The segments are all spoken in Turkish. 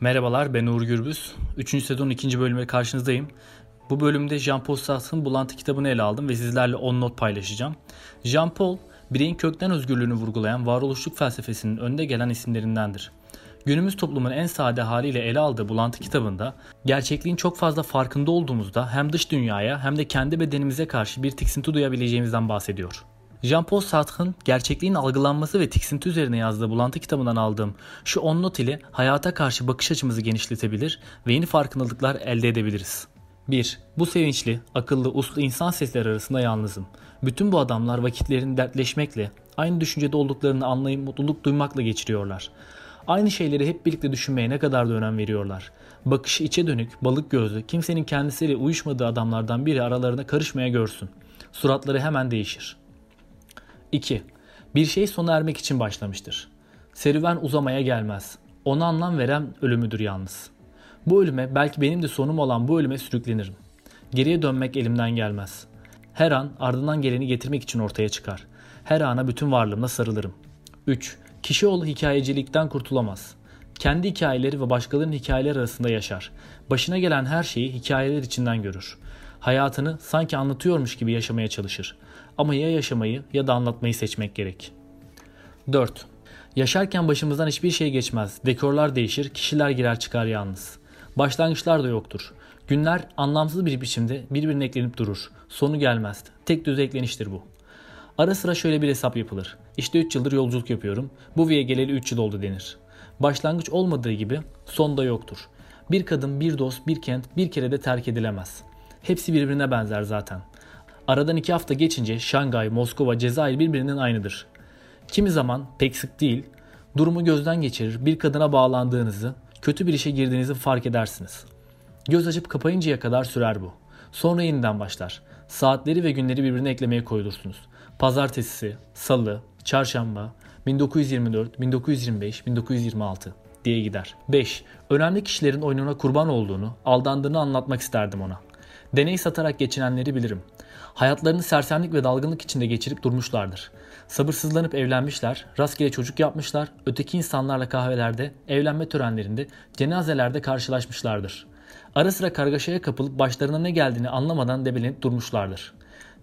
Merhabalar ben Uğur Gürbüz. 3. sezonun 2. bölümüyle karşınızdayım. Bu bölümde Jean-Paul Sartre'ın Bulantı kitabını ele aldım ve sizlerle 10 not paylaşacağım. Jean-Paul, bireyin kökten özgürlüğünü vurgulayan varoluşluk felsefesinin önde gelen isimlerindendir. Günümüz toplumun en sade haliyle ele aldığı Bulantı kitabında gerçekliğin çok fazla farkında olduğumuzda hem dış dünyaya hem de kendi bedenimize karşı bir tiksinti duyabileceğimizden bahsediyor. Jean-Paul Sartre'ın gerçekliğin algılanması ve tiksinti üzerine yazdığı bulantı kitabından aldığım şu 10 not ile hayata karşı bakış açımızı genişletebilir ve yeni farkındalıklar elde edebiliriz. 1. Bu sevinçli, akıllı, uslu insan sesleri arasında yalnızım. Bütün bu adamlar vakitlerini dertleşmekle, aynı düşüncede olduklarını anlayıp mutluluk duymakla geçiriyorlar. Aynı şeyleri hep birlikte düşünmeye ne kadar da önem veriyorlar. Bakışı içe dönük, balık gözlü, kimsenin kendisiyle uyuşmadığı adamlardan biri aralarına karışmaya görsün. Suratları hemen değişir. 2. Bir şey sona ermek için başlamıştır. Serüven uzamaya gelmez. Ona anlam veren ölümüdür yalnız. Bu ölüme belki benim de sonum olan bu ölüme sürüklenirim. Geriye dönmek elimden gelmez. Her an ardından geleni getirmek için ortaya çıkar. Her ana bütün varlığımla sarılırım. 3. Kişioğlu hikayecilikten kurtulamaz. Kendi hikayeleri ve başkalarının hikayeleri arasında yaşar. Başına gelen her şeyi hikayeler içinden görür. Hayatını sanki anlatıyormuş gibi yaşamaya çalışır. Ama ya yaşamayı ya da anlatmayı seçmek gerek. 4. Yaşarken başımızdan hiçbir şey geçmez. Dekorlar değişir, kişiler girer çıkar yalnız. Başlangıçlar da yoktur. Günler anlamsız bir biçimde birbirine eklenip durur. Sonu gelmez. Tek düz ekleniştir bu. Ara sıra şöyle bir hesap yapılır. İşte 3 yıldır yolculuk yapıyorum. Bu viye geleli 3 yıl oldu denir. Başlangıç olmadığı gibi son da yoktur. Bir kadın, bir dost, bir kent bir kere de terk edilemez. Hepsi birbirine benzer zaten. Aradan iki hafta geçince Şangay, Moskova, Cezayir birbirinin aynıdır. Kimi zaman pek sık değil, durumu gözden geçirir, bir kadına bağlandığınızı, kötü bir işe girdiğinizi fark edersiniz. Göz açıp kapayıncaya kadar sürer bu. Sonra yeniden başlar. Saatleri ve günleri birbirine eklemeye koyulursunuz. Pazartesi, salı, çarşamba, 1924, 1925, 1926 diye gider. 5. Önemli kişilerin oyununa kurban olduğunu, aldandığını anlatmak isterdim ona. Deney satarak geçinenleri bilirim. Hayatlarını sersemlik ve dalgınlık içinde geçirip durmuşlardır. Sabırsızlanıp evlenmişler, rastgele çocuk yapmışlar, öteki insanlarla kahvelerde, evlenme törenlerinde, cenazelerde karşılaşmışlardır. Ara sıra kargaşaya kapılıp başlarına ne geldiğini anlamadan debelenip durmuşlardır.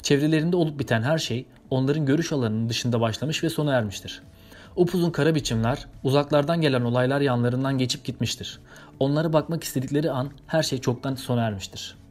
Çevrelerinde olup biten her şey onların görüş alanının dışında başlamış ve sona ermiştir. Upuzun kara biçimler, uzaklardan gelen olaylar yanlarından geçip gitmiştir. Onlara bakmak istedikleri an her şey çoktan sona ermiştir.''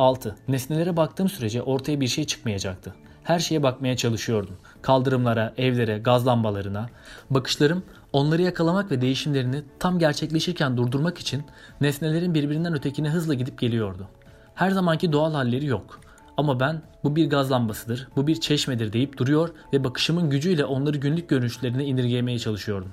6. Nesnelere baktığım sürece ortaya bir şey çıkmayacaktı. Her şeye bakmaya çalışıyordum. Kaldırımlara, evlere, gaz lambalarına. Bakışlarım onları yakalamak ve değişimlerini tam gerçekleşirken durdurmak için nesnelerin birbirinden ötekine hızla gidip geliyordu. Her zamanki doğal halleri yok. Ama ben bu bir gaz lambasıdır, bu bir çeşmedir deyip duruyor ve bakışımın gücüyle onları günlük görünüşlerine indirgemeye çalışıyordum.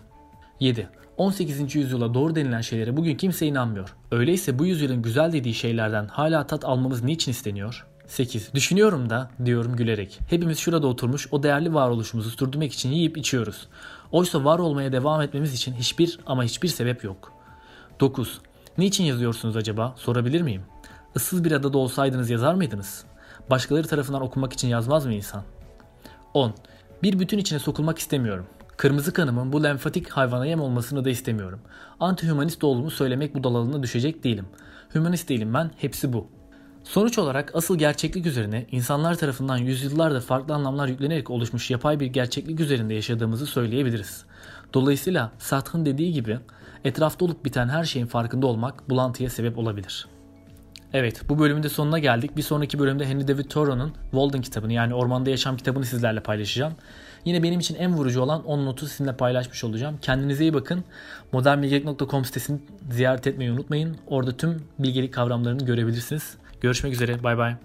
7. 18. yüzyıla doğru denilen şeylere bugün kimse inanmıyor. Öyleyse bu yüzyılın güzel dediği şeylerden hala tat almamız niçin isteniyor? 8. Düşünüyorum da diyorum gülerek. Hepimiz şurada oturmuş o değerli varoluşumuzu sürdürmek için yiyip içiyoruz. Oysa var olmaya devam etmemiz için hiçbir ama hiçbir sebep yok. 9. Niçin yazıyorsunuz acaba? Sorabilir miyim? Issız bir adada olsaydınız yazar mıydınız? Başkaları tarafından okunmak için yazmaz mı insan? 10. Bir bütün içine sokulmak istemiyorum. Kırmızı kanımın bu lenfatik hayvana yem olmasını da istemiyorum. Anti-hümanist olduğumu söylemek bu dalalına düşecek değilim. Hümanist değilim ben, hepsi bu. Sonuç olarak asıl gerçeklik üzerine insanlar tarafından yüzyıllardır farklı anlamlar yüklenerek oluşmuş yapay bir gerçeklik üzerinde yaşadığımızı söyleyebiliriz. Dolayısıyla Sartre'ın dediği gibi etrafta olup biten her şeyin farkında olmak bulantıya sebep olabilir. Evet bu bölümün de sonuna geldik. Bir sonraki bölümde Henry David Thoreau'nun Walden kitabını yani Ormanda Yaşam kitabını sizlerle paylaşacağım. Yine benim için en vurucu olan 10 notu sizinle paylaşmış olacağım. Kendinize iyi bakın. modernbilgelik.com sitesini ziyaret etmeyi unutmayın. Orada tüm bilgelik kavramlarını görebilirsiniz. Görüşmek üzere. Bay bay.